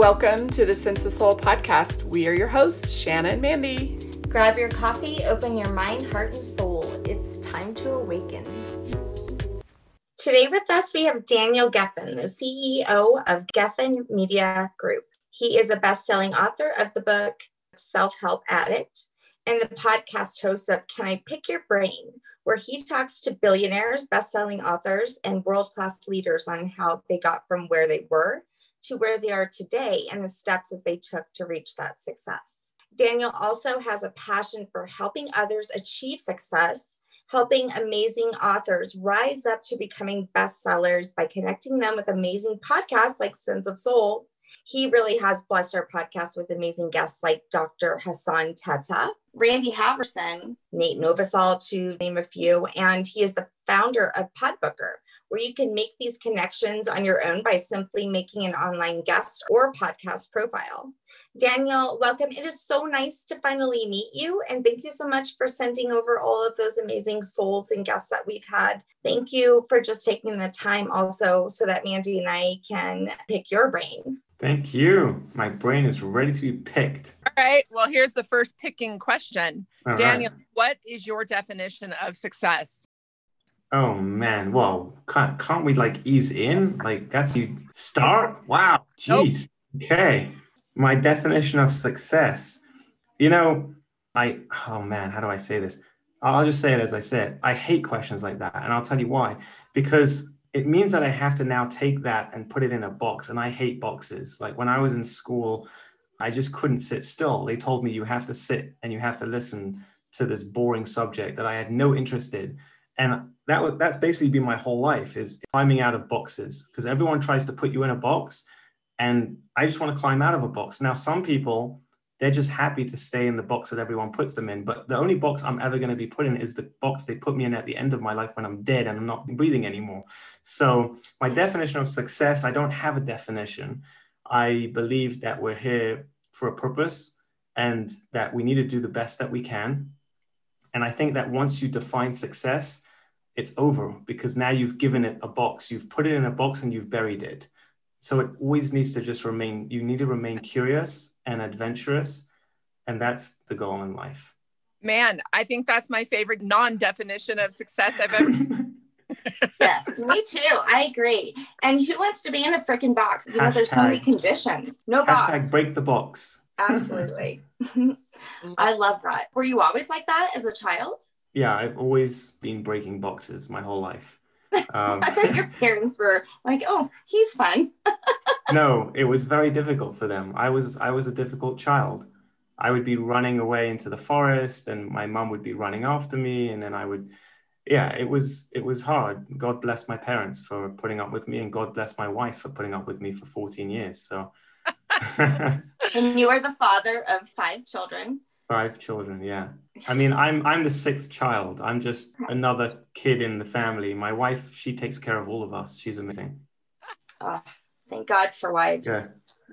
Welcome to the Sense of Soul podcast. We are your hosts, Shanna and Mandy. Grab your coffee, open your mind, heart, and soul. It's time to awaken. Today with us, we have Daniel Geffen, the CEO of Geffen Media Group. He is a best selling author of the book Self Help Addict and the podcast host of Can I Pick Your Brain, where he talks to billionaires, best selling authors, and world class leaders on how they got from where they were to where they are today and the steps that they took to reach that success. Daniel also has a passion for helping others achieve success, helping amazing authors rise up to becoming bestsellers by connecting them with amazing podcasts like Sense of Soul. He really has blessed our podcast with amazing guests like Dr. Hassan Tessa, Randy Haveson, Nate Novosel, to name a few, and he is the founder of Podbooker, where you can make these connections on your own by simply making an online guest or podcast profile. Daniel, welcome. It is so nice to finally meet you. And thank you so much for sending over all of those amazing souls and guests that we've had. Thank you for just taking the time also so that Mandy and I can pick your brain. Thank you. My brain is ready to be picked. All right. Well, here's the first picking question. All Daniel, right. what is your definition of success? Oh man, well, can't can't we like ease in? Like that's you start? Wow, jeez. Nope. Okay, my definition of success. You know, I oh man, how do I say this? I'll just say it as I said. I hate questions like that, and I'll tell you why. Because it means that I have to now take that and put it in a box, and I hate boxes. Like when I was in school, I just couldn't sit still. They told me you have to sit and you have to listen to this boring subject that I had no interest in and that was that's basically been my whole life is climbing out of boxes because everyone tries to put you in a box and i just want to climb out of a box. Now some people they're just happy to stay in the box that everyone puts them in but the only box i'm ever going to be put in is the box they put me in at the end of my life when i'm dead and i'm not breathing anymore. So my yes. definition of success i don't have a definition. I believe that we're here for a purpose and that we need to do the best that we can. And i think that once you define success it's over because now you've given it a box. You've put it in a box and you've buried it. So it always needs to just remain you need to remain curious and adventurous and that's the goal in life. Man i think that's my favorite non-definition of success i've ever yes me too. I agree. And who wants to be in a freaking box? You hashtag, know there's so many conditions. No hashtag box break the box. Absolutely. I love that. Were you always like that as a child yeah, I've always been breaking boxes my whole life. Um, I bet your parents were like, "Oh, he's fun." no, it was very difficult for them. I was I was a difficult child. I would be running away into the forest, and my mom would be running after me, and then I would, yeah, it was it was hard. God bless my parents for putting up with me, and God bless my wife for putting up with me for 14 years. So. and you are the father of five children. Five children, yeah. I mean, I'm I'm the sixth child. I'm just another kid in the family. My wife, she takes care of all of us. She's amazing. Oh, thank God for wives. Yeah.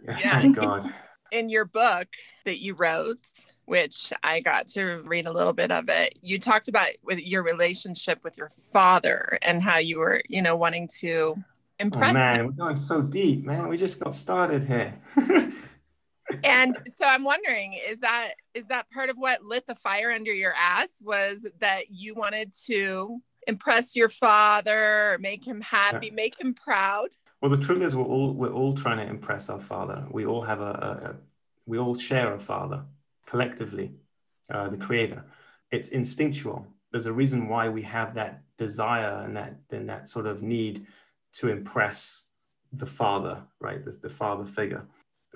yeah, yeah. Thank God. In your book that you wrote, which I got to read a little bit of it, you talked about with your relationship with your father and how you were, you know, wanting to oh, impress. Oh, man, him. we're going so deep, man. We just got started here. and so i'm wondering is that is that part of what lit the fire under your ass was that you wanted to impress your father make him happy yeah. make him proud? Well the truth is we're all we're all trying to impress our father. We all have a, a, a we all share a father collectively uh, the creator. It's instinctual. There's a reason why we have that desire and that then that sort of need to impress the father right? The, the father figure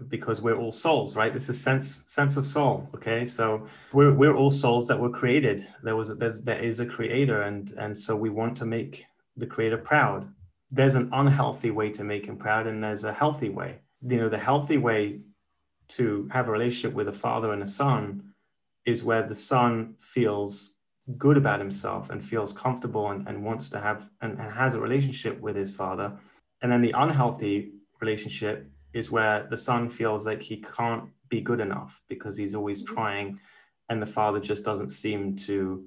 because we're all souls, right? This is sense sense of soul. Okay, so we're we're all souls that were created. There was a, there's there is a creator, and and so we want to make the creator proud. There's an unhealthy way to make him proud, and there's a healthy way. You know, the healthy way to have a relationship with a father and a son is where the son feels good about himself and feels comfortable and, and wants to have and, and has a relationship with his father. And then the unhealthy relationship is where the son feels like he can't be good enough because he's always mm-hmm. trying and the father just doesn't seem to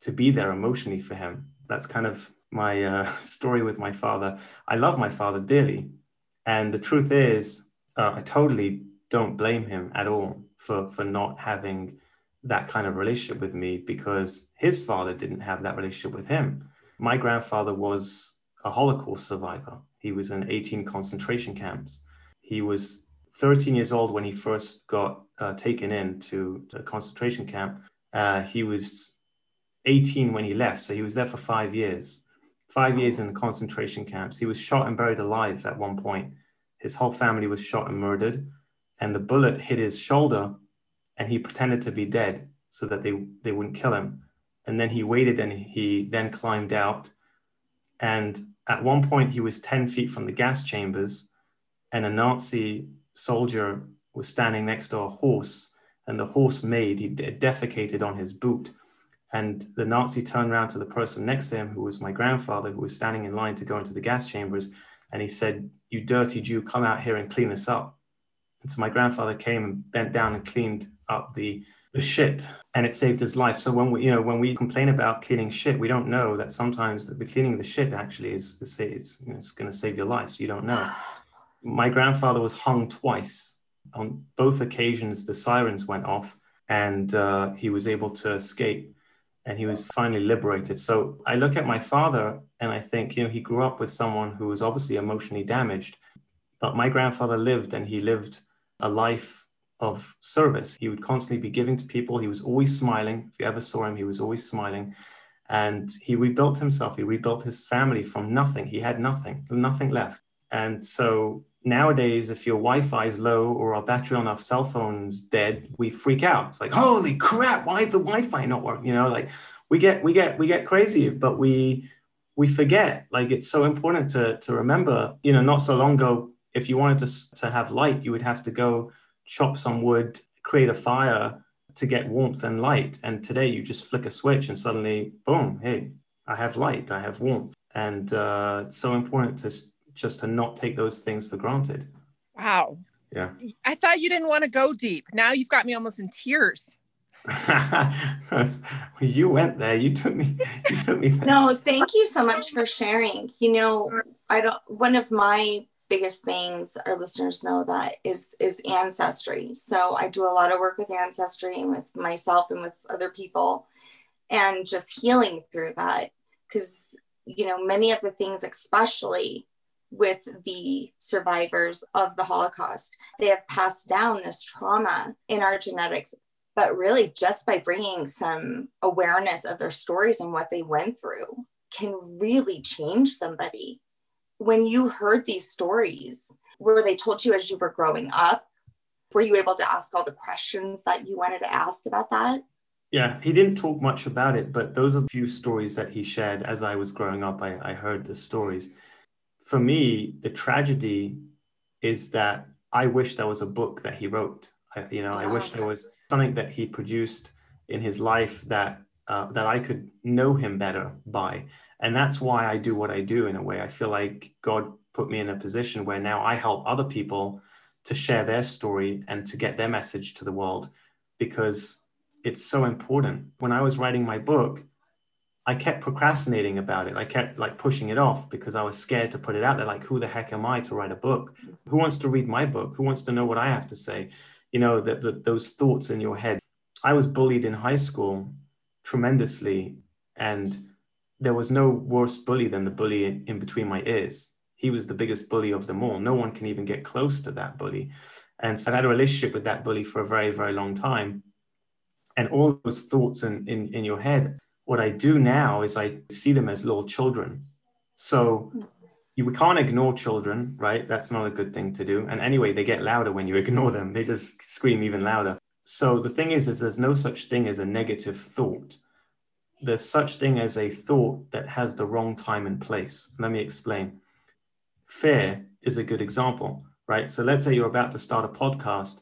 to be there emotionally for him that's kind of my uh, story with my father i love my father dearly and the truth is uh, I totally don't blame him at all for for not having that kind of relationship with me because his father didn't have that relationship with him. My grandfather was a Holocaust survivor. He was in 18 concentration camps. He was 13 years old when he first got uh, taken into a concentration camp. Uh, he was 18 when he left, so he was there for five years. Five years in concentration camps. He was shot and buried alive at one point. His whole family was shot and murdered, and the bullet hit his shoulder, and he pretended to be dead so that they they wouldn't kill him. And then he waited, and he then climbed out. And at one point, he was 10 feet from the gas chambers, and a Nazi soldier was standing next to a horse, and the horse made he defecated on his boot and the Nazi turned around to the person next to him, who was my grandfather, who was standing in line to go into the gas chambers. And he said, You dirty Jew, come out here and clean this up. And so my grandfather came and bent down and cleaned up the, the shit and it saved his life. So when we, you know, when we complain about cleaning shit, we don't know that sometimes the cleaning of the shit actually is, is you know, it's going to save your life. So you don't know. My grandfather was hung twice. On both occasions, the sirens went off and uh, he was able to escape and he was finally liberated. So I look at my father and I think, you know, he grew up with someone who was obviously emotionally damaged, but my grandfather lived and he lived a life of service. He would constantly be giving to people. He was always smiling. If you ever saw him, he was always smiling. And he rebuilt himself. He rebuilt his family from nothing. He had nothing, nothing left. And so nowadays, if your Wi-Fi is low or our battery on our cell phone's dead, we freak out. It's like, holy crap, why is the Wi-Fi not working? You know, like we get we get we get crazy, but we we forget. Like it's so important to to remember. You know, not so long ago, if you wanted to to have light, you would have to go chop some wood, create a fire to get warmth and light. And today, you just flick a switch, and suddenly, boom, hey, I have light, I have warmth, and uh, it's so important to just to not take those things for granted. Wow. Yeah. I thought you didn't want to go deep. Now you've got me almost in tears. you went there. You took me. You took me. There. No, thank you so much for sharing. You know, I don't. One of my biggest things our listeners know that is is ancestry. So I do a lot of work with ancestry and with myself and with other people, and just healing through that because you know many of the things, especially with the survivors of the Holocaust. They have passed down this trauma in our genetics, but really just by bringing some awareness of their stories and what they went through can really change somebody. When you heard these stories, were they told to you as you were growing up? Were you able to ask all the questions that you wanted to ask about that? Yeah, he didn't talk much about it, but those are a few stories that he shared as I was growing up. I, I heard the stories for me, the tragedy is that I wish there was a book that he wrote. I, you know, I wish there was something that he produced in his life that uh, that I could know him better by, and that's why I do what I do. In a way, I feel like God put me in a position where now I help other people to share their story and to get their message to the world, because it's so important. When I was writing my book, I kept procrastinating about it. I kept like pushing it off because I was scared to put it out there. Like, who the heck am I to write a book? Who wants to read my book? Who wants to know what I have to say? You know, that those thoughts in your head. I was bullied in high school tremendously, and there was no worse bully than the bully in, between my ears. He was the biggest bully of them all. No one can even get close to that bully. And so I had a relationship with that bully for a very, very long time. And all those thoughts in, in, in your head what I do now is I see them as little children. So you, we can't ignore children, right? That's not a good thing to do. And anyway, they get louder when you ignore them. They just scream even louder. So the thing is, is there's no such thing as a negative thought. There's such thing as a thought that has the wrong time and place. Let me explain. Fear is a good example, right? So let's say you're about to start a podcast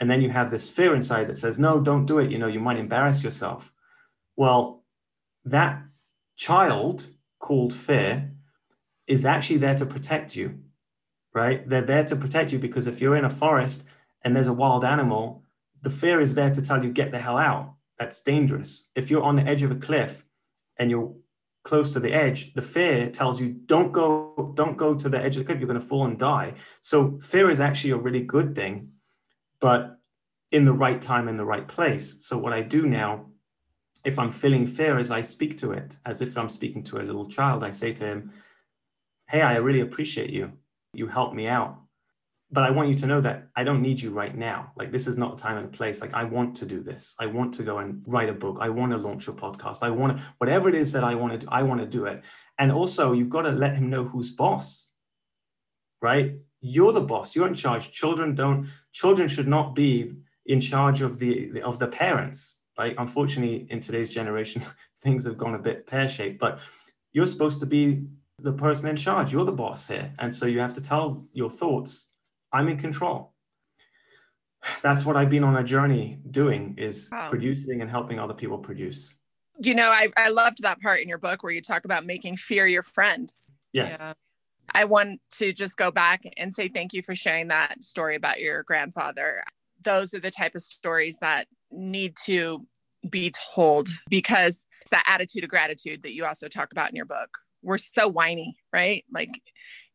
and then you have this fear inside that says, no, don't do it. You know, you might embarrass yourself. Well, that child called fear is actually there to protect you, right? They're there to protect you because if you're in a forest and there's a wild animal, the fear is there to tell you, get the hell out. That's dangerous. If you're on the edge of a cliff and you're close to the edge, the fear tells you don't go, don't go to the edge of the cliff. You're going to fall and die. So fear is actually a really good thing, but in the right time, in the right place. So what I do now, if I'm feeling fear, as I speak to it as if I'm speaking to a little child. I say to him, "Hey, I really appreciate you. You helped me out." but I want you to know that I don't need you right now. Like this is not the time and place. Like I want to do this. I want to go and write a book. I want to launch a podcast. I want to whatever it is that I want to do, I want to do it. And also you've got to let him know who's boss. Right? You're the boss. You're in charge. Children don't children should not be in charge of the of the parents. Like unfortunately in today's generation things have gone a bit pear-shaped, but you're supposed to be the person in charge. You're the boss here. And so you have to tell your thoughts I'm in control. That's what I've been on a journey doing is wow. producing and helping other people produce. You know, I, I loved that part in your book where you talk about making fear your friend. Yes. Yeah. I want to just go back and say thank you for sharing that story about your grandfather. Those are the type of stories that need to be told because it's that attitude of gratitude that you also talk about in your book. We're so whiny, right? Like,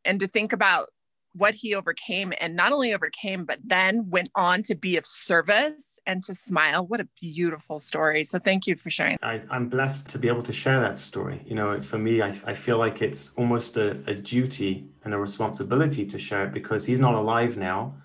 and to think about what he overcame and not only overcame but then went on to be of service and to smile. What a beautiful story. So thank you for sharing. I, am blessed to be able to share that story. You know for me i, I feel like it's almost a, a duty and a responsibility to share it because he's not alive now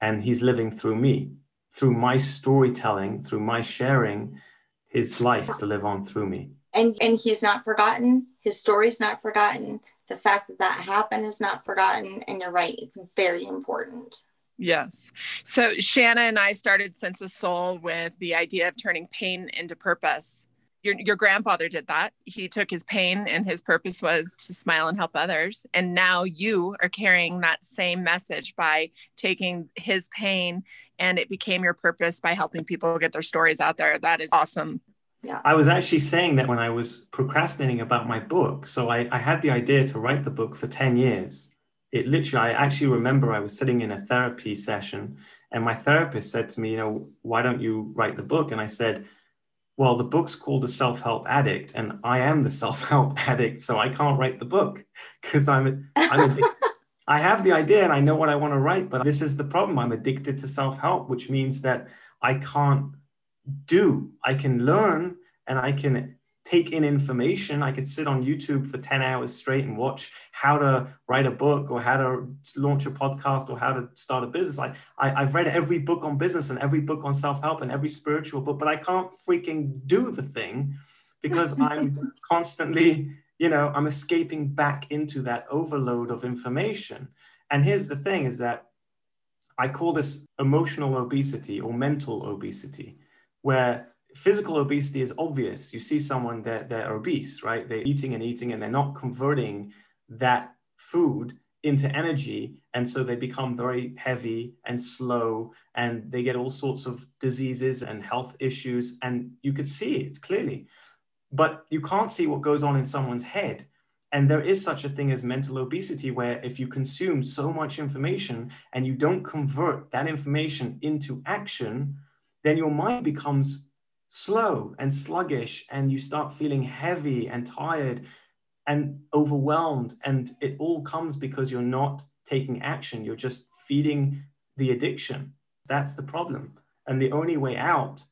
and he's living through me through my storytelling through my sharing his life to live on through me. And and he's not forgotten. His story's not forgotten. The fact that that happened is not forgotten. And you're right it's very important. Yes. So shanna and i started sense of soul with the idea of turning pain into purpose your, your grandfather did that he took his pain and his purpose was to smile and help others and now you are carrying that same message by taking his pain and it became your purpose by helping people get their stories out there that is awesome yeah. I was actually saying that when I was procrastinating about my book. So I, I had the idea to write the book for 10 years. It literally, I actually remember I was sitting in a therapy session and my therapist said to me, you know, why don't you write the book? And I said, well, the book's called The Self Help Addict, and I am the self help addict, so I can't write the book because I'm, I'm addicted. I have the idea and I know what I want to write, but this is the problem. I'm addicted to self help, which means that I can't do. I can learn and I can take in information. I could sit on YouTube for 10 hours straight and watch how to write a book or how to launch a podcast or how to start a business. I, I, have read every book on business and every book on self help and every spiritual book, but I can't freaking do the thing because I'm constantly, you know, I'm escaping back into that overload of information. And here's the thing is that I call this emotional obesity or mental obesity where physical obesity is obvious. You see someone that they're obese, right? They're eating and eating and they're not converting that food into energy. And so they become very heavy and slow and they get all sorts of diseases and health issues. And you could see it clearly. But you can't see what goes on in someone's head. And there is such a thing as mental obesity, where if you consume so much information and you don't convert that information into action, then your mind becomes slow and sluggish and you start feeling heavy and tired and overwhelmed and it all comes because you're not taking action. You're just feeding the addiction. That's the problem. And the only way out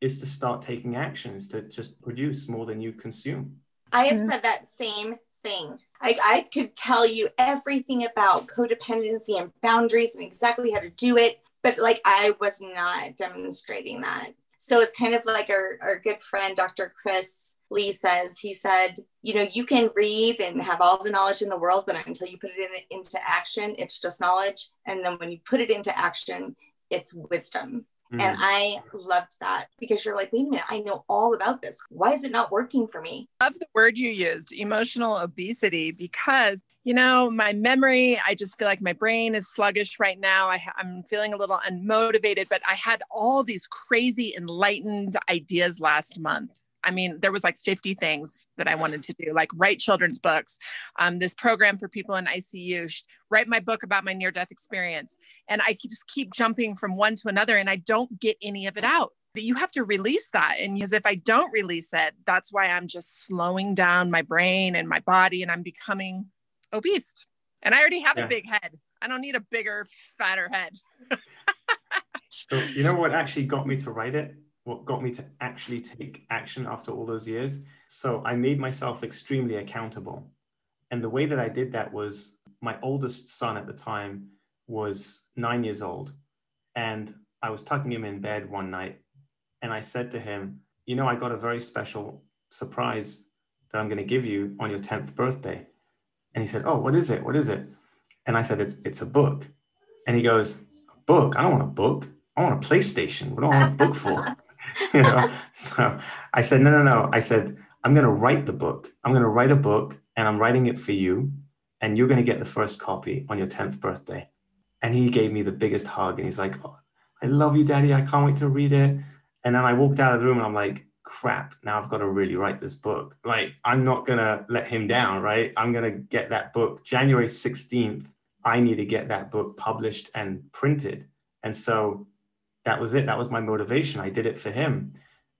is to start taking action is to just produce more than you consume. I have mm-hmm. said that same thing. I, I could tell you everything about codependency and boundaries and exactly how to do it but like I was not demonstrating that. So it's kind of like our, our good friend, Dr. Chris Lee says, he said, you know, you can read and have all the knowledge in the world, but until you put it in, into action, it's just knowledge. And then when you put it into action, it's wisdom. Mm. And I loved that because you're like, wait a minute, I know all about this. Why is it not working for me? I love the word you used, emotional obesity, because, you know, my memory, I just feel like my brain is sluggish right now. I, I'm feeling a little unmotivated, but I had all these crazy enlightened ideas last month I mean, there was like 50 things that I wanted to do, like write children's books, um, this program for people in ICU, write my book about my near death experience. And I just keep jumping from one to another and I don't get any of it out. you have to release that. And because if I don't release it, that's why I'm just slowing down my brain and my body and I'm becoming obese. And I already have yeah. a big head. I don't need a bigger, fatter head. so, you know what actually got me to write it? What got me to actually take action after all those years? So, I made myself extremely accountable. And the way that I did that was my oldest son at the time was nine years old. And I was tucking him in bed one night and I said to him, You know, I got a very special surprise that I'm going to give you on your 10th birthday. And he said, Oh, what is it? What is it? And I said, It's, it's a book. And he goes, A book? I don't want a book. I want a PlayStation. What do I want a book for? you know? So I said, No, no, no. I said, I'm going to write the book. I'm going to write a book and I'm writing it for you. And you're going to get the first copy on your 10th birthday. And he gave me the biggest hug. And he's like, oh, I love you, daddy. I can't wait to read it. And then I walked out of the room and I'm like, crap, now I've got to really write this book. Like, I'm not going to let him down, right? I'm going to get that book January 16th. I need to get that book published and printed. And so that was it. That was my motivation. I did it for him.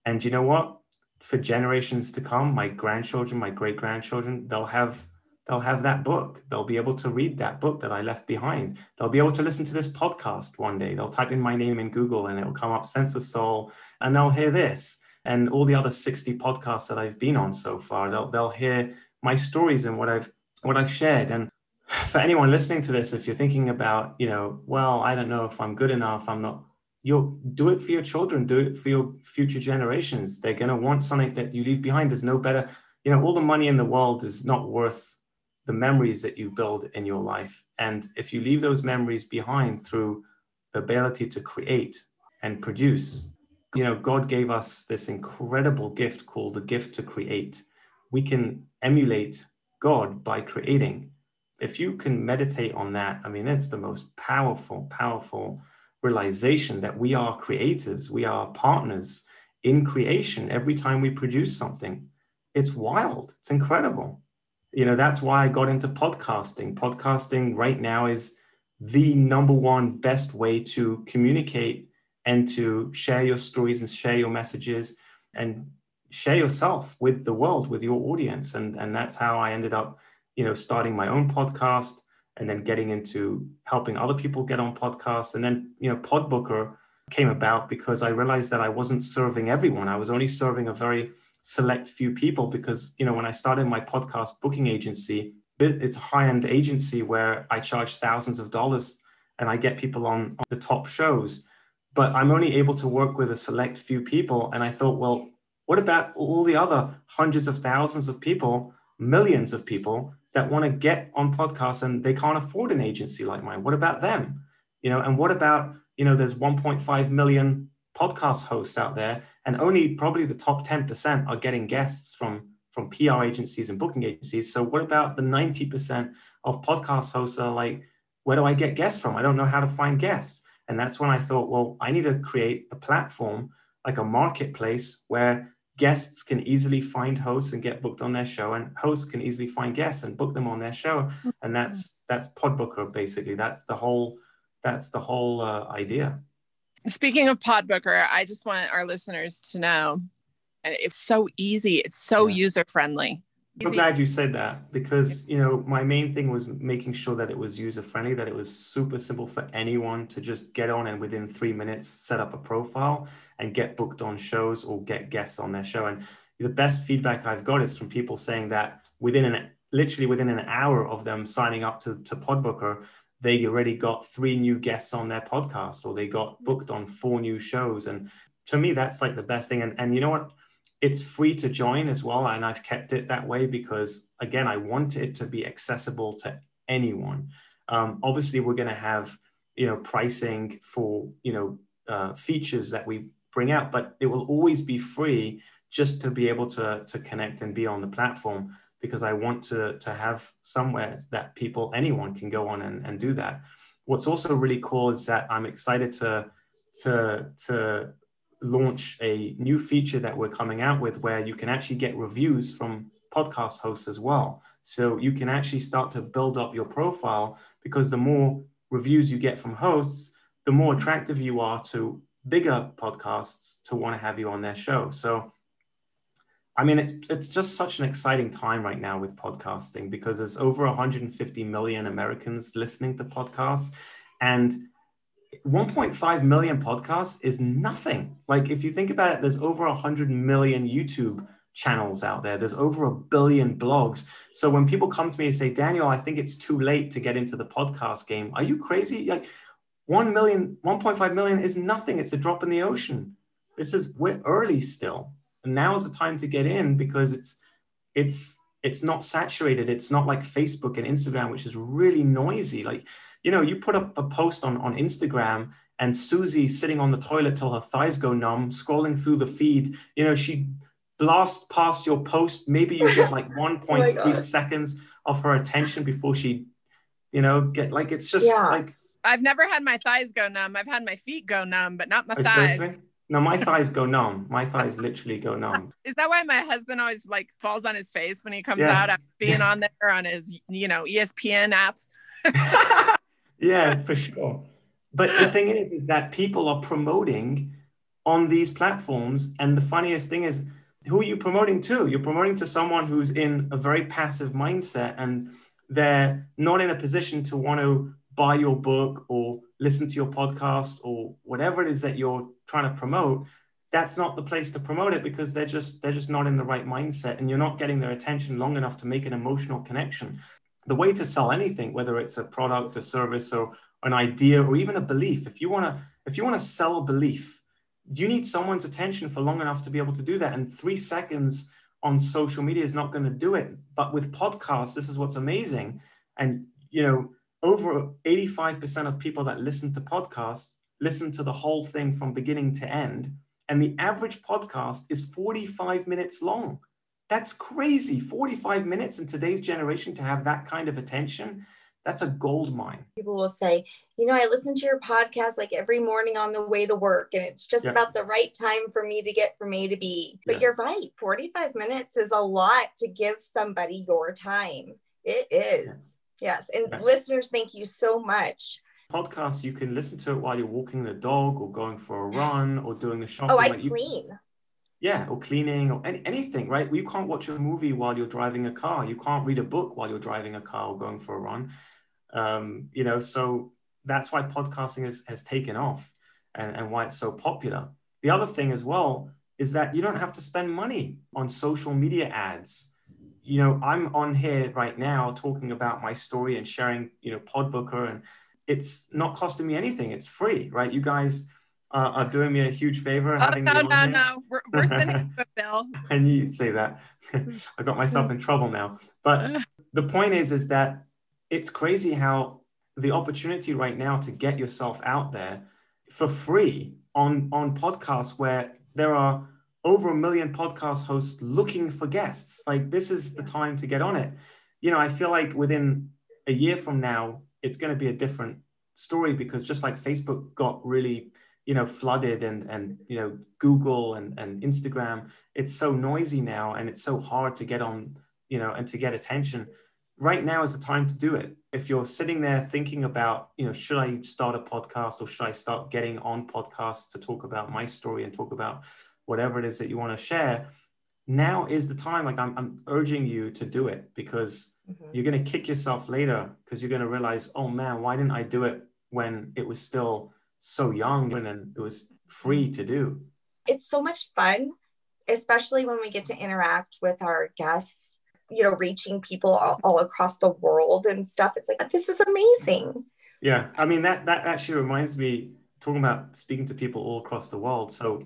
And you know what? For generations to come, my grandchildren, my great grandchildren, they'll have they'll have that book. They'll be able to read that book that I left behind. They'll be able to listen to this podcast one day. They'll type in my name in Google and it'll come up Sense of Soul and they'll hear this and all the other 60 podcasts that I've been on so far. They'll, they'll hear my stories and what I've what I've shared. And for anyone listening to this, if you're thinking about, you know, well, I don't know if I'm good enough, I'm not, you'll do it for your children, do it for your future generations. They're going to want something that you leave behind. There's no better, you know, all the money in the world is not worth the memories that you build in your life. And if you leave those memories behind through the ability to create and produce, you know, God gave us this incredible gift called the gift to create. We can emulate God by creating. If you can meditate on that, I mean, it's the most powerful, powerful realization that we are creators, we are partners in creation every time we produce something. It's wild, it's incredible you know that's why i got into podcasting podcasting right now is the number one best way to communicate and to share your stories and share your messages and share yourself with the world with your audience. And and that's how i ended up you know starting my own podcast and then getting into helping other people get on podcasts. And then you know podbooker came about because i realized that i wasn't serving everyone. I was only serving a very select few people because you know when I started my podcast booking agency, it's a high-end agency where I charge thousands of dollars and I get people on, on the top shows. But I'm only able to work with a select few people. And I thought, well, what about all the other hundreds of thousands of people, millions of people that want to get on podcasts and they can't afford an agency like mine? What about them? You know, and what about, you know, there's 1.5 million podcast hosts out there and only probably the top 10% are getting guests from from PR agencies and booking agencies. So what about the 90% of podcast hosts are like, where do I get guests from? I don't know how to find guests. And that's when I thought, well, I need to create a platform like a marketplace where guests can easily find hosts and get booked on their show and hosts can easily find guests and book them on their show and that's that's podbooker basically that's the whole that's the whole uh, idea Speaking of Podbooker, I just want our listeners to know it's so easy. It's so yeah. user friendly. I'm glad you said that because you know my main thing was making sure that it was user friendly, that it was super simple for anyone to just get on and within three minutes set up a profile and get booked on shows or get guests on their show. And the best feedback I've got is from people saying that within an literally within an hour of them signing up to, to Podbooker, they already got three new guests on their podcast or they got booked on four new shows. And to me, that's like the best thing. And, and you know what? It's free to join as well. And I've kept it that way because, again, I want it to be accessible to anyone. Um, obviously, we're going to have, you know, pricing for, you know, uh, features that we bring out, but it will always be free just to be able to, to connect and be on the platform because I want to, to have somewhere that people, anyone can go on and, and do that. What's also really cool is that I'm excited to, to, to launch a new feature that we're coming out with where you can actually get reviews from podcast hosts as well. So you can actually start to build up your profile because the more reviews you get from hosts, the more attractive you are to bigger podcasts to want to have you on their show. So, I mean, it's it's just such an exciting time right now with podcasting because there's over 150 million Americans listening to podcasts, and 1.5 million podcasts is nothing. Like if you think about it, there's over 100 million YouTube channels out there. There's over a billion blogs. So when people come to me and say, Daniel, I think it's too late to get into the podcast game, are you crazy? Like 1 million, 1.5 million is nothing. It's a drop in the ocean. This is, we're early still. And now is the time to get in because it's, it's, it's not saturated. It's not like Facebook and Instagram, which is really noisy. Like, you know, you put up a post on, on Instagram and Susie sitting on the toilet till her thighs go numb, scrolling through the feed, you know, she blasts past your post. Maybe you get like 1.3 oh seconds of her attention before she, you know, get like it's just yeah. like. I've never had my thighs go numb. I've had my feet go numb, but not my oh, thighs. Seriously? No, my thighs go numb. My thighs literally go numb. Is that why my husband always like falls on his face when he comes yes. out after being on there on his, you know, ESPN app? yeah, for sure. But the thing is, is that people are promoting on these platforms, and the funniest thing is, who are you promoting to? You're promoting to someone who's in a very passive mindset and they're not in a position to want to buy your book or listen to your podcast or whatever it is that you're trying to promote that's not the place to promote it because they're just they're just not in the right mindset and you're not getting their attention long enough to make an emotional connection the way to sell anything whether it's a product a service or an idea or even a belief if you want to if you want to sell a belief you need someone's attention for long enough to be able to do that. And three seconds on social media is not going to do it. But with podcasts, this is what's amazing. And, you know, over 85% of people that listen to podcasts listen to the whole thing from beginning to end. And the average podcast is 45 minutes long. That's crazy. 45 minutes in today's generation to have that kind of attention that's a gold mine. People will say, you know, I listen to your podcast like every morning on the way to work, and it's just about the right time for me to get from A to B. But yes. you're right, 45 minutes is a lot to give somebody your time. It is. Yes. And yes. listeners, thank you so much. Podcast, you can listen to it while you're walking the dog or going for a run or doing the shopping. Oh, I like clean. You, yeah, or cleaning or any, anything, right? You can't watch a movie while you're driving a car. You can't read a book while you're driving a car or going for a run. Um, you know, so that's why podcasting has, has taken off and, and why it's so popular. The other thing as well is that you don't have to spend money on social media ads. You know, I'm on here right now talking about my story and sharing, you know, Podbooker, and it's not costing me anything. It's free, right? You guys uh, are doing me a huge favor. Oh, no, no, no. We're, we're sending a bill. I knew you'd say that. I got myself in trouble now. But the point is, is that it's crazy how the opportunity right now to get yourself out there for free on on podcasts where there are over a million podcast hosts looking for guests like this is the time to get on it you know i feel like within a year from now it's going to be a different story because just like facebook got really you know flooded and and you know google and and instagram it's so noisy now and it's so hard to get on you know and to get attention right now is the time to do it. If you're sitting there thinking about, you know, should I start a podcast or should I start getting on podcasts to talk about my story and talk about whatever it is that you want to share, now is the time. Like I'm, I'm urging you to do it because mm-hmm. you're going to kick yourself later because you're going to realize, oh man, why didn't I do it when it was still so young and it was free to do? It's so much fun, especially when we get to interact with our guests you know reaching people all, all across the world and stuff. It's like this is amazing. Yeah i mean that that actually reminds me talking about speaking to people all across the world. So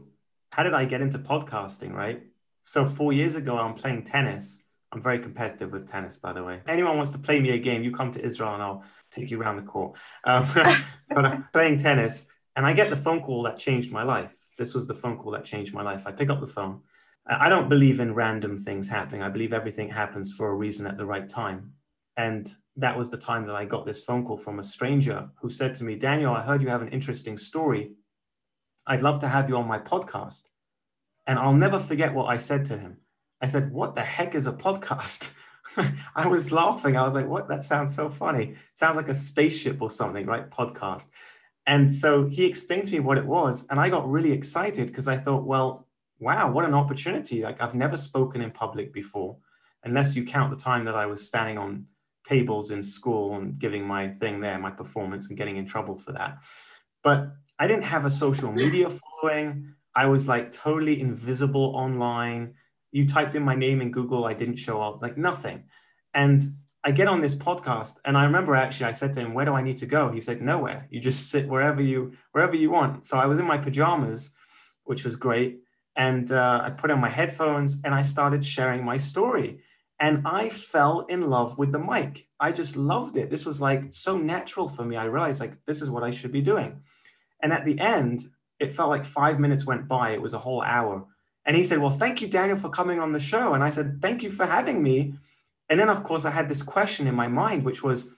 how did i get into podcasting right? So four years ago i'm playing tennis i'm very competitive with tennis by the way anyone wants to play me a game you come to israel and i'll take you around the court um, but i'm playing tennis and i get the phone call that changed my life this was the phone call that changed my life i pick up the phone I don't believe in random things happening. I believe everything happens for a reason at the right time. And that was the time that I got this phone call from a stranger who said to me, Daniel, I heard you have an interesting story. I'd love to have you on my podcast. And I'll never forget what I said to him. I said, What the heck is a podcast? I was laughing. I was like, What? That sounds so funny. Sounds like a spaceship or something, right? Podcast. And so he explained to me what it was, and I got really excited because I thought, well, wow, what an opportunity. Like I've never spoken in public before, unless you count the time that I was standing on tables in school and giving my thing there, my performance, and getting in trouble for that. But I didn't have a social media following. I was like totally invisible online. You typed in my name in Google, I didn't show up, like nothing. And I get on this podcast, and I remember actually I said to him, "Where do I need to go?" He said, "Nowhere. You just sit wherever you wherever you want." So I was in my pajamas, which was great, and uh, I put on my headphones and I started sharing my story. And I fell in love with the mic. I just loved it. This was like so natural for me. I realized like this is what I should be doing. And at the end, it felt like five minutes went by. It was a whole hour. And he said, Well, thank you, Daniel, for coming on the show. And I said, Thank you for having me. And then, of course, I had this question in my mind, which was,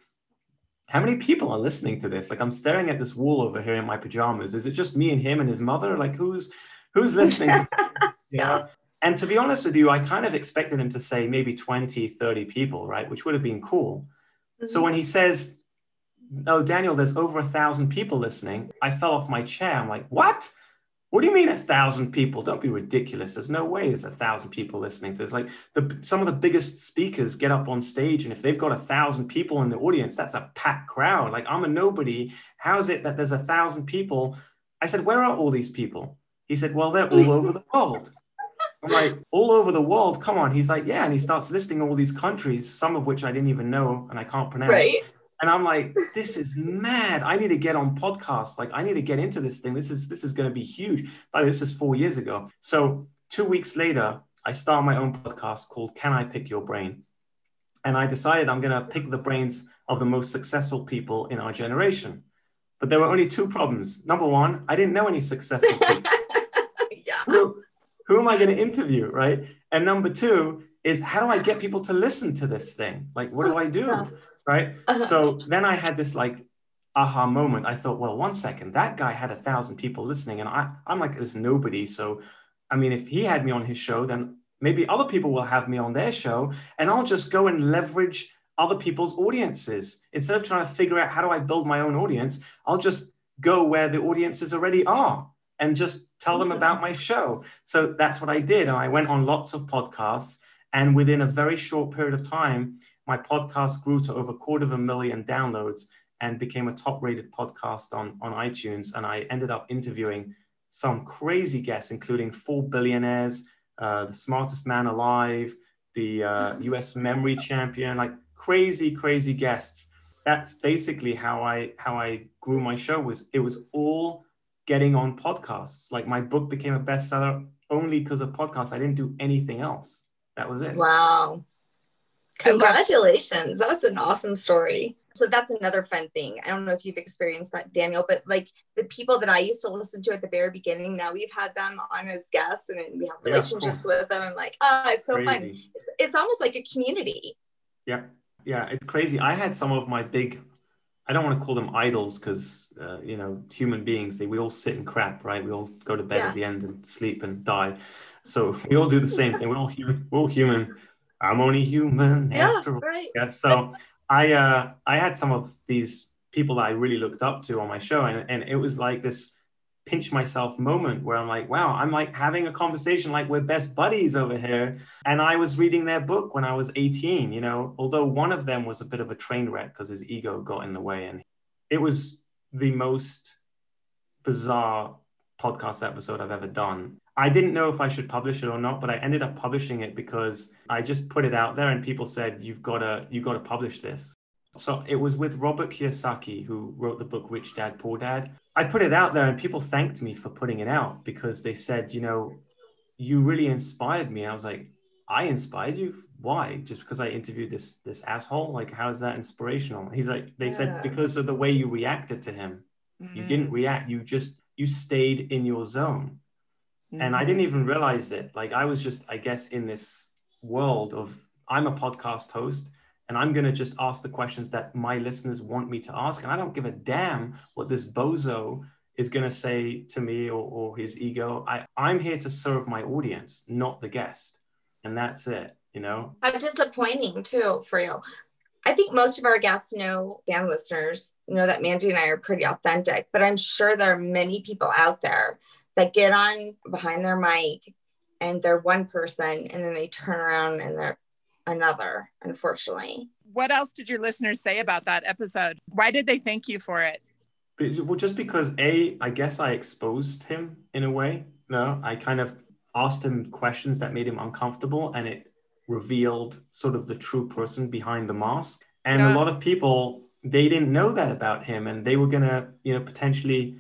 how many people are listening to this? Like, I'm staring at this wall over here in my pajamas. Is it just me and him and his mother? Like, who's who's listening? yeah. And to be honest with you, I kind of expected him to say maybe 20, 30 people, right? Which would have been cool. Mm-hmm. So when he says, Oh, Daniel, there's over a thousand people listening, I fell off my chair. I'm like, What? What do you mean a thousand people? Don't be ridiculous. There's no way there's a thousand people listening to this. Like the some of the biggest speakers get up on stage, and if they've got a thousand people in the audience, that's a packed crowd. Like I'm a nobody. How is it that there's a thousand people? I said, Where are all these people? He said, Well, they're all over the world. I'm like, all over the world. Come on. He's like, yeah. And he starts listing all these countries, some of which I didn't even know and I can't pronounce. Right. And I'm like, this is mad. I need to get on podcasts. Like, I need to get into this thing. This is this is going to be huge. But this is four years ago. So two weeks later, I start my own podcast called Can I Pick Your Brain? And I decided I'm going to pick the brains of the most successful people in our generation. But there were only two problems. Number one, I didn't know any successful people. yeah. Who, who am I going to interview? Right. And number two is how do I get people to listen to this thing? Like, what do I do? Right. Uh-huh. So then I had this like aha moment. I thought, well, one second, that guy had a thousand people listening, and I, I'm like this nobody. So, I mean, if he had me on his show, then maybe other people will have me on their show, and I'll just go and leverage other people's audiences instead of trying to figure out how do I build my own audience. I'll just go where the audiences already are and just tell them about my show. So that's what I did. And I went on lots of podcasts. And within a very short period of time, my podcast grew to over a quarter of a million downloads and became a top rated podcast on, on iTunes. And I ended up interviewing some crazy guests, including four billionaires, uh, the smartest man alive, the uh, US memory champion, like crazy, crazy guests. That's basically how I how I grew my show was it was all getting on podcasts. Like my book became a bestseller only because of podcasts. I didn't do anything else. That was it. Wow. Congratulations. That's an awesome story. So that's another fun thing. I don't know if you've experienced that, Daniel, but like the people that I used to listen to at the very beginning, now we've had them on as guests and we have relationships yeah, with them. And like, oh, it's so crazy. fun. It's, it's almost like a community. Yeah. Yeah. It's crazy. I had some of my big I don't want to call them idols because uh, you know human beings they we all sit in crap right we all go to bed yeah. at the end and sleep and die so we all do the same thing we're all human we're all human I'm only human yeah right yeah so I uh I had some of these people that I really looked up to on my show and, and it was like this pinch myself moment where I'm like, wow, I'm like having a conversation like we're best buddies over here. And I was reading their book when I was 18, you know, although one of them was a bit of a train wreck because his ego got in the way. And it was the most bizarre podcast episode I've ever done. I didn't know if I should publish it or not, but I ended up publishing it because I just put it out there and people said, you've got to, you got to publish this. So it was with Robert Kiyosaki, who wrote the book Rich Dad Poor Dad. I put it out there and people thanked me for putting it out because they said, you know, you really inspired me. I was like, I inspired you? Why? Just because I interviewed this this asshole? Like, how is that inspirational? He's like, they yeah. said because of the way you reacted to him. Mm-hmm. You didn't react. You just you stayed in your zone. Mm-hmm. And I didn't mm-hmm. even realize it. Like I was just, I guess, in this world of I'm a podcast host and I'm going to just ask the questions that my listeners want me to ask. And I don't give a damn what this bozo is going to say to me or, or his ego. I, I'm here to serve my audience, not the guest. And that's it, you know? How disappointing, too, for you. I think most of our guests know, Dan listeners know that Mandy and I are pretty authentic, but I'm sure there are many people out there that get on behind their mic and they're one person and then they turn around and they're another, unfortunately. What else did your listeners say about that episode? Why did they thank you for it? Well, just because A, I guess I exposed him in a way. No, I kind of asked him questions that made him uncomfortable and it revealed sort of the true person behind the mask. And yeah. a lot of people, they didn't know that about him and they were going to, you know, potentially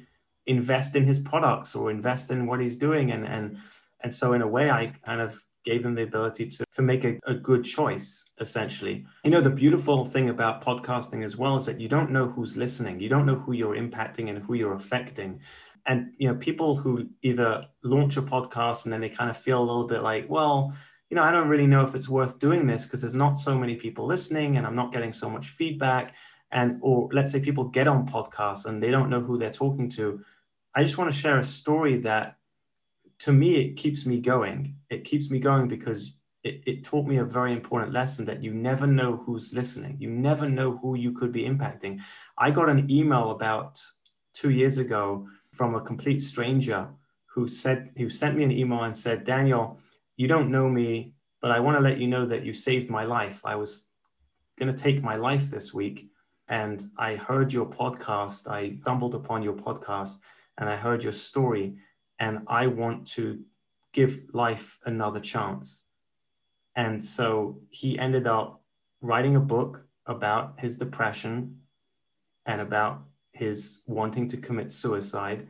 invest in his products or invest in what he's doing. And, and, and so in a way, I kind of gave them the ability to, to make a, a good choice, essentially. You know, the beautiful thing about podcasting as well is that you don't know who's listening. You don't know who you're impacting and who you're affecting and you know people who either launch a podcast and then they kind of feel a little bit like well you know, I don't really know if it's worth doing this because there's not so many people listening and I'm not getting so much feedback. And, or let's say people get on podcasts and they don't know who they're talking to. I just want to share a story that to me, it keeps me going. It keeps me going because it, it taught me a very important lesson that you never know who's listening. You never know who you could be impacting. I got an email about two years ago from a complete stranger who said, who sent me an email and said, Daniel, you don't know me, but I want to let you know that you saved my life. I was going to take my life this week and I heard your podcast. I stumbled upon your podcast and I heard your story and I want to give life another chance. And so he ended up writing a book about his depression and about his wanting to commit suicide.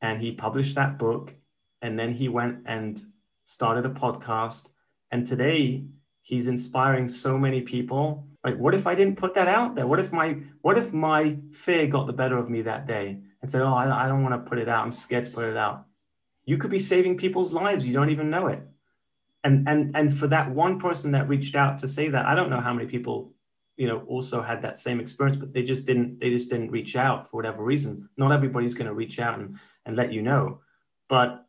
And he published that book. And then he went and started a podcast, and today he's inspiring so many people. Like, what if I didn't put that out there? What if my what if my fear got the better of me that day and said, "Oh, I, I don't want to put it out. I'm scared to put it out." You could be saving people's lives. You don't even know it. And and and for that one person that reached out to say that, I don't know how many people you know also had that same experience but they just didn't they just didn't reach out for whatever reason not everybody's going to reach out and, and let you know but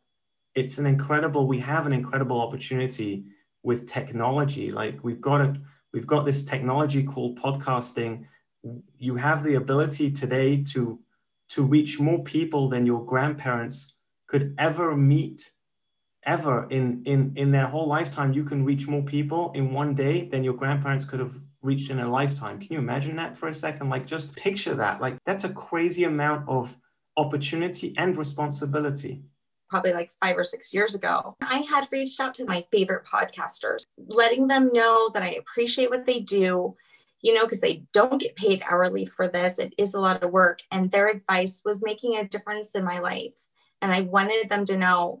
it's an incredible we have an incredible opportunity with technology like we've got a we've got this technology called podcasting you have the ability today to to reach more people than your grandparents could ever meet ever in in in their whole lifetime. You can reach more people in one day than your grandparents could have reached in a lifetime. Can you imagine that for a second? Like just picture that. Like that's a crazy amount of opportunity and responsibility. Probably like five or six years ago, I had reached out to my favorite podcasters, letting them know that I appreciate what they do, you know, because they don't get paid hourly for this. It is a lot of work. And their advice was making a difference in my life. And I wanted them to know.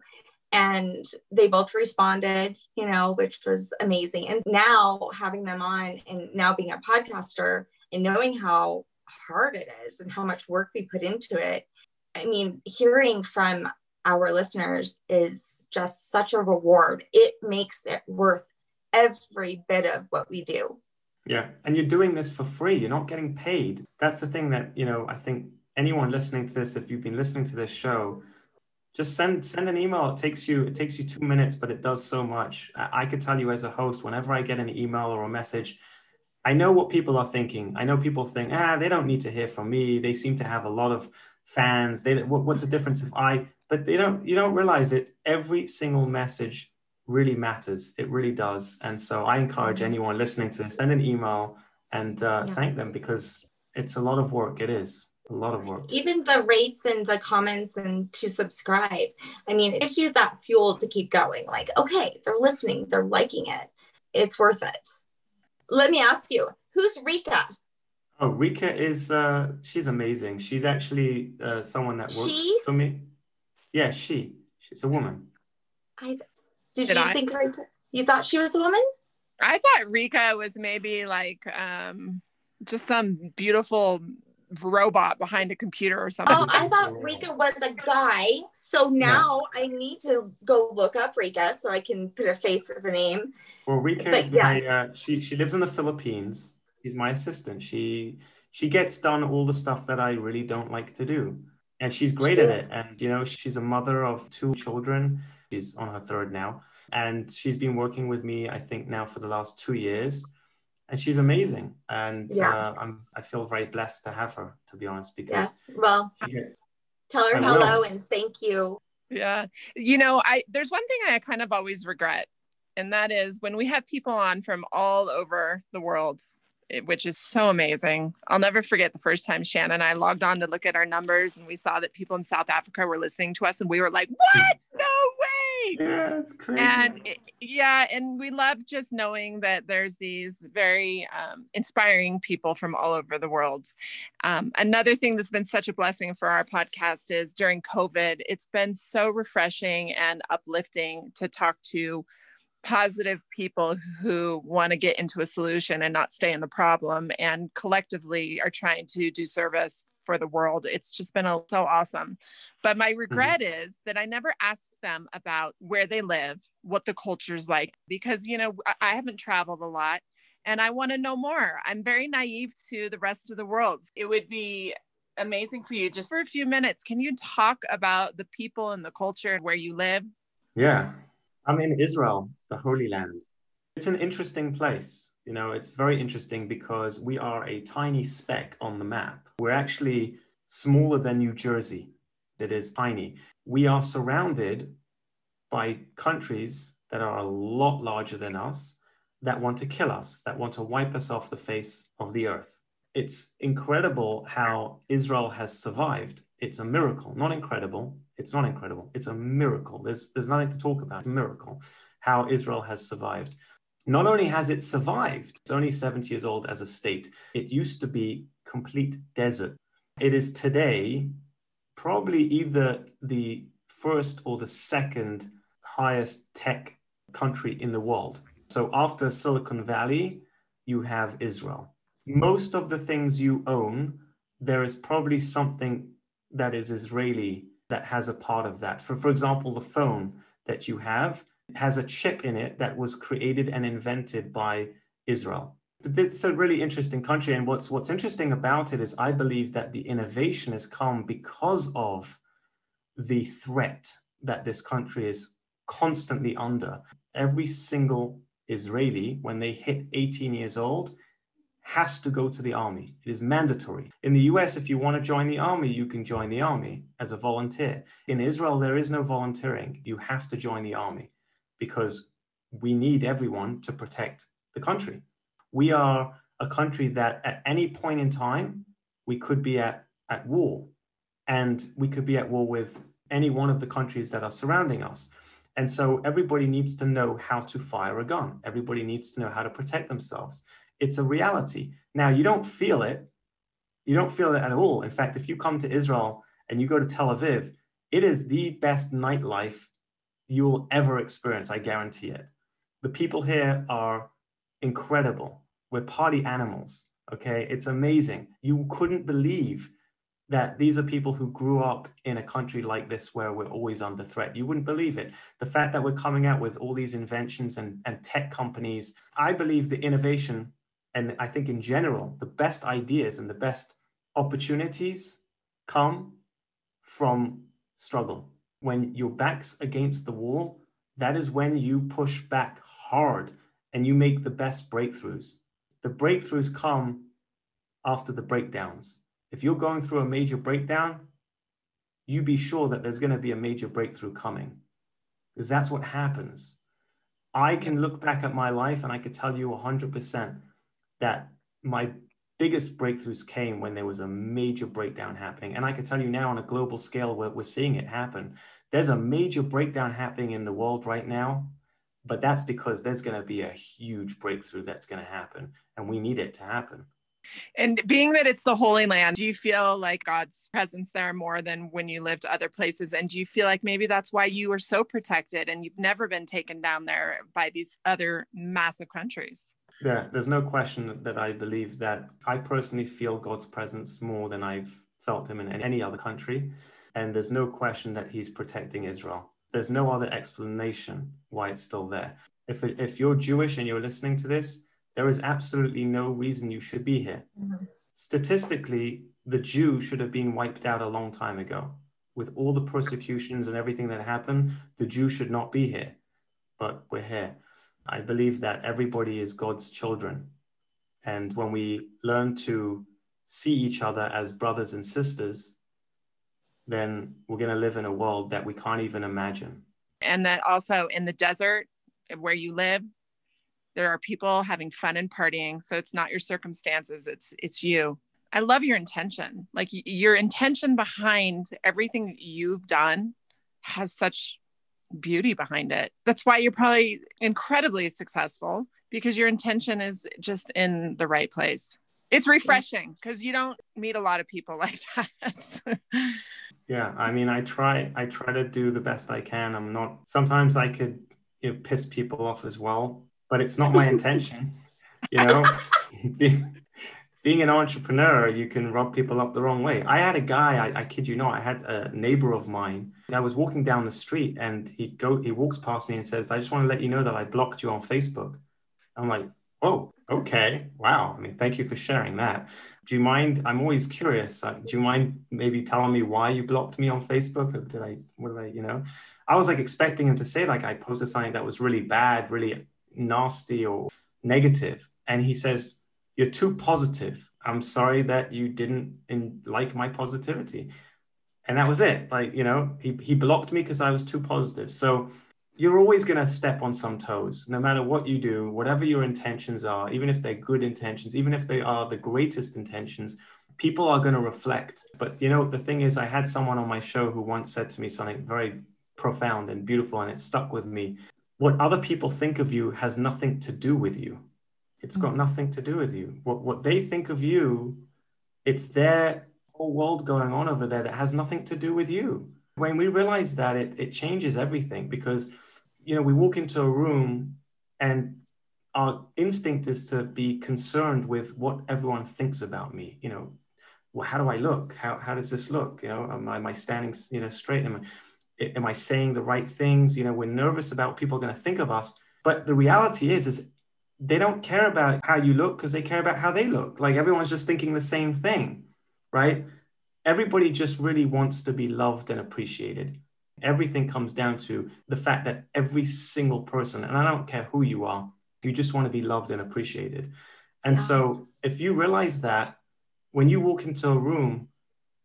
And they both responded, you know, which was amazing. And now having them on and now being a podcaster and knowing how hard it is and how much work we put into it. I mean, hearing from our listeners is just such a reward. It makes it worth every bit of what we do. Yeah. And you're doing this for free. You're not getting paid. That's the thing that, you know, I think anyone listening to this, if you've been listening to this show, just send send an email. It takes you it takes you two minutes, but it does so much. I, I could tell you as a host, whenever I get an email or a message, I know what people are thinking. I know people think, ah, they don't need to hear from me. They seem to have a lot of fans. They what, what's the difference if I but they don't you don't realize it every single message really matters. It really does. And so i encourage mm-hmm. anyone listening to this send an email and uh, yeah. thank them because it's a lot of work. It is a lot of work. Even the rates and the comments and to subscribe. I mean it gives you that fuel to keep going. Like okay they're listening. They're liking it. It's worth it. Let me ask you who's rika? Oh rika is uh she's amazing. She's actually uh, someone that works she? for me. Yeah, she. She's a woman. I did, did you I? think Rika, you thought she was a woman? I thought Rika was maybe like um just some beautiful robot behind a computer or something. Oh, I thought Rika was a guy. So now no. I need to go look up Rika so I can put a face with the name. Well, Rika but is yes. my, uh, she she lives in the Philippines. She's my assistant. She she gets done all the stuff that I really don't like to do and she's great she at it. And you know, she's a mother of two children. She's on her third now, and she's been working with me, I think, now for the last two years. and she's amazing. And Yeah. uh, I'm I feel very blessed to have her, to be honest, because Yes. Well, gets- tell her I hello will. and thank you. Yeah. You know, I there's one thing I kind of always regret, and that is when we have people on from all over the world, it- which is so amazing. I'll never forget the first time Shannon and I logged on to look at our numbers and we saw that people in South Africa were listening to us and we were like, "What? No way!" Yeah, it's crazy. and it- yeah and we love just knowing that there's these very um, inspiring people from all over the world um, another thing that's been such a blessing for our podcast is during covid it's been so refreshing and uplifting to talk to positive people who want to get into a solution and not stay in the problem and collectively are trying to do service for the world it's just been a, so awesome but my mm-hmm. regret is that I never asked them about where they live, what the culture's like, because, you know, I- I haven't traveled a lot and I want to know more. I'm very naive to the rest of the world. It would be amazing for you just for a few minutes. Can you talk about the people and the culture and where you live? Yeah. I'm in Israel, the Holy Land. It's an interesting place. You know, it's very interesting because we are a tiny speck on the map. We're actually smaller than New Jersey. It is tiny. We are surrounded by countries that are a lot larger than us that want to kill us, that want to wipe us off the face of the earth. It's incredible how Israel has survived. It's a miracle. Not incredible. It's not incredible. It's a miracle. There's, there's nothing to talk about. It's a miracle how Israel has survived. Not only has it survived, it's only 70 years old as a state. It used to be complete desert. It is today probably either the first or the second highest tech country in the world. So after Silicon Valley, you have Israel. Most of the things you own, there is probably something that is Israeli that has a part of that. For, for example, the phone that you have has a chip in it that was created and invented by Israel. It's a really interesting country. And what's, what's interesting about it is I believe that the innovation has come because of the threat that this country is constantly under. Every single Israeli, when they hit 18 years old, has to go to the army. It is mandatory. In the US, if you want to join the army, you can join the army as a volunteer. In Israel, there is no volunteering. You have to join the army because we need everyone to protect the country. We are a country that at any point in time, we could be at, at war and we could be at war with any one of the countries that are surrounding us. And so everybody needs to know how to fire a gun. Everybody needs to know how to protect themselves. It's a reality. Now, you don't feel it. You don't feel it at all. In fact, if you come to Israel and you go to Tel Aviv, it is the best nightlife you'll ever experience. I guarantee it. The people here are incredible. We're party animals. Okay. It's amazing. You couldn't believe that these are people who grew up in a country like this where we're always under threat. You wouldn't believe it. The fact that we're coming out with all these inventions and, and tech companies, I believe the innovation, and I think in general, the best ideas and the best opportunities come from struggle. When your back's against the wall, that is when you push back hard and you make the best breakthroughs. The breakthroughs come after the breakdowns if you're going through a major breakdown, you be sure that there's going to be a major breakthrough coming because that's what happens. I can look back at my life and I could tell you 100% that my biggest breakthroughs came when there was a major breakdown happening. And I can tell you now on a global scale where we're seeing it happen. There's a major breakdown happening in the world right now, but that's because there's going to be a huge breakthrough that's going to happen. And we need it to happen. And being that it's the Holy Land, do you feel like God's presence there more than when you lived other places? And do you feel like maybe that's why you were so protected and you've never been taken down there by these other massive countries? Yeah, there's no question that I believe that I personally feel God's presence more than I've felt him in any other country. And there's no question that he's protecting Israel. There's no other explanation why it's still there. If, if you're Jewish and you're listening to this, there is absolutely no reason you should be here. Mm-hmm. Statistically, the Jew should have been wiped out a long time ago. With all the persecutions and everything that happened, the Jew should not be here. But we're here. I believe that everybody is God's children. And when we learn to see each other as brothers and sisters, then we're going to live in a world that we can't even imagine. And that also in the desert where you live, there are people having fun and partying. So it's not your circumstances, it's it's you. I love your intention. Like your intention behind everything you've done has such beauty behind it. That's why you're probably incredibly successful because your intention is just in the right place. It's refreshing because you don't meet a lot of people like that. yeah, I mean, I try I try to do the best I can. I'm not sometimes I could you know, piss people off as well, but it's not my intention. You know, being an entrepreneur, you can rub people up the wrong way. I had a guy, I, I, kid you not, I had a neighbor of mine. I was walking down the street and he go he walks past me and says, I just want to let you know that I blocked you on Facebook. I'm like, oh, okay. Wow. I mean, thank you for sharing that. Do you mind? I'm always curious. Uh, do you mind maybe telling me why you blocked me on Facebook? Or did I, what did I, you know? I was like expecting him to say, like, I posted something that was really bad, really nasty or negative. And he says, you're too positive. I'm sorry that you didn't in, like my positivity. And that was it. Like, you know, he, he blocked me because I was too positive. So you're always going to step on some toes, no matter what you do, whatever your intentions are, even if they're good intentions, even if they are the greatest intentions, people are going to reflect. But, you know, the thing is, I had someone on my show who once said to me something very profound and beautiful, and it stuck with me. What other people think of you has nothing to do with you. It's got mm. nothing to do with you. What what they think of you, it's their whole world going on over there that has nothing to do with you. When we realize that, it it changes everything because you know we walk into a room and our instinct is to be concerned with what everyone thinks about me. You know, well, how do I look? How how does this look? You know, am I, am I standing you know straight? Am I am I saying the right things? You know, we're nervous about what people are going to think of us. But the reality is, is they don't care about how you look because they care about how they look. Like everyone's just thinking the same thing, right? Everybody just really wants to be loved and appreciated. Everything comes down to the fact that every single person, and I don't care who you are, you just want to be loved and appreciated. And yeah. so if you realize that when you walk into a room,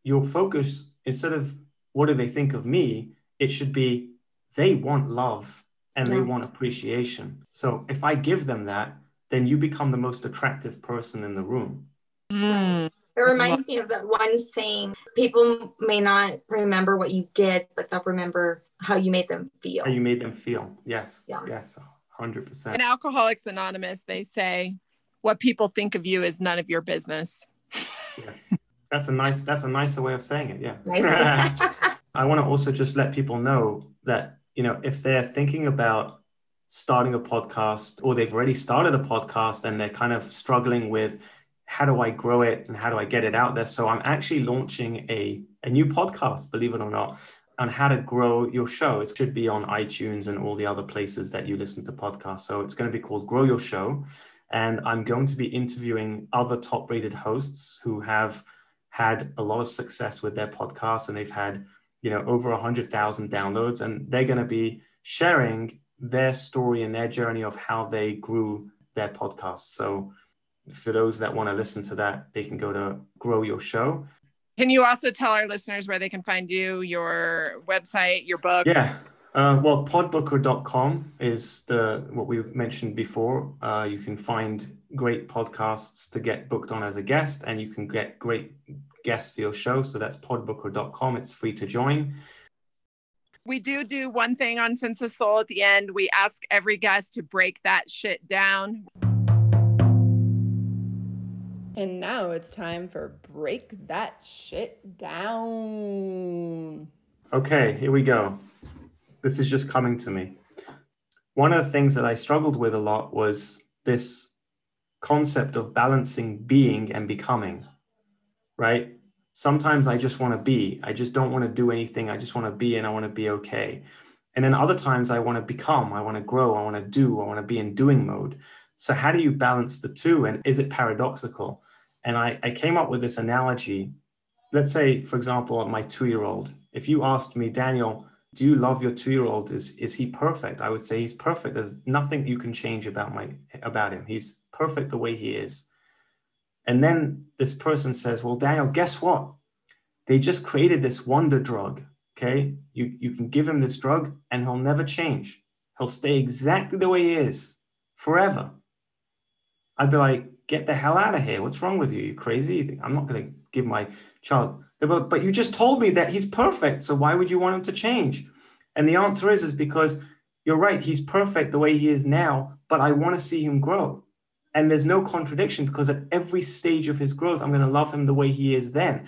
your focus, instead of what do they think of me, it should be they want love and yeah. they want appreciation. So if I give them that, then you become the most attractive person in the room. Mm. It reminds me of that one saying people may not remember what you did, but they'll remember how you made them feel. How you made them feel. Yes. Yeah. Yes. 100%. In Alcoholics Anonymous, they say, what people think of you is none of your business. Yes. That's a nice, that's a nicer way of saying it. Yeah. Nice. I want to also just let people know that you know, if they're thinking about starting a podcast or they've already started a podcast and they're kind of struggling with how do I grow it and how do I get it out there? So I'm actually launching a, a new podcast, believe it or not, on how to grow your show. It should be on iTunes and all the other places that you listen to podcasts. So it's going to be called Grow Your Show. And I'm going to be interviewing other top rated hosts who have had a lot of success with their podcasts and they've had you know over 100,000 downloads and they're going to be sharing their story and their journey of how they grew their podcast. So for those that want to listen to that, they can go to Grow Your Show. Can you also tell our listeners where they can find you, your website, your book? Yeah. Uh, well, podbooker.com is the what we mentioned before. Uh, you can find great podcasts to get booked on as a guest, and you can get great guest for your show. So that's podbooker.com. It's free to join. We do do one thing on Sense of Soul at the end. We ask every guest to break that shit down. And now it's time for Break That Shit Down. Okay, here we go. This is just coming to me. One of the things that I struggled with a lot was this concept of balancing being and becoming right? Sometimes I just want to be. I just don't want to do anything. I just want to be and I want to be okay. And then other times I want to become, I want to grow, I want to do, I want to be in doing mode. So, how do you balance the two? And is it paradoxical? And I, I came up with this analogy. Let's say, for example, my two year old, if you asked me, Daniel, do you love your two year old? Is, is he perfect? I would say he's perfect. There's nothing you can change about, my, about him. He's perfect the way he is. And then this person says, Well, Daniel, guess what? They just created this wonder drug. Okay. You, you can give him this drug and he'll never change. He'll stay exactly the way he is forever. I'd be like, Get the hell out of here. What's wrong with you? You crazy? I'm not going to give my child. But, but you just told me that he's perfect. So why would you want him to change? And the answer is, is because you're right. He's perfect the way he is now, but I want to see him grow. And there's no contradiction because at every stage of his growth, I'm going to love him the way he is then.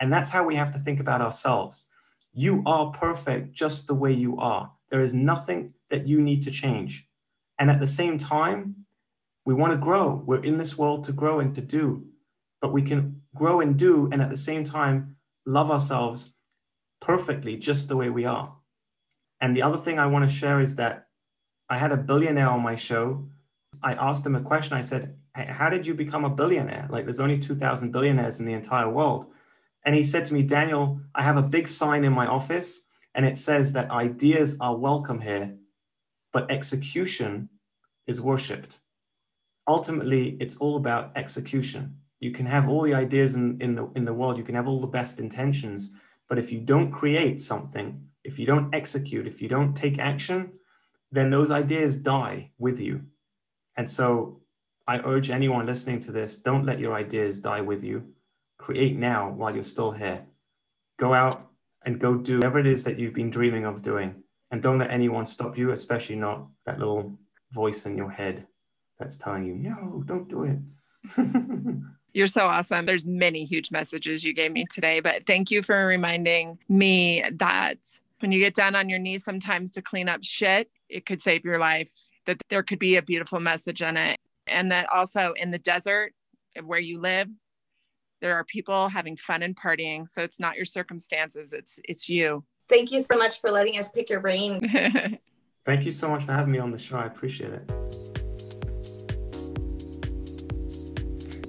And that's how we have to think about ourselves. You are perfect just the way you are. There is nothing that you need to change. And at the same time, we want to grow. We're in this world to grow and to do, but we can grow and do, and at the same time, love ourselves perfectly just the way we are. And the other thing I want to share is that I had a billionaire on my show I asked him a question. I said, How did you become a billionaire? Like, there's only 2,000 billionaires in the entire world. And he said to me, Daniel, I have a big sign in my office, and it says that ideas are welcome here, but execution is worshiped. Ultimately, it's all about execution. You can have all the ideas in, in, the, in the world, you can have all the best intentions, but if you don't create something, if you don't execute, if you don't take action, then those ideas die with you and so I urge anyone listening to this don't let your ideas die with you. Create now while you're still here. Go out and go do whatever it is that you've been dreaming of doing. And don't let anyone stop you, especially not that little voice in your head that's telling you, no, don't do it. You're so awesome. There's many huge messages you gave me today, but thank you for reminding me that when you get down on your knees sometimes to clean up shit, it could save your life that there could be a beautiful message in it. And that also in the desert where you live, there are people having fun and partying. So it's not your circumstances, it's it's you. Thank you so much for letting us pick your brain. Thank you so much for having me on the show. I appreciate it.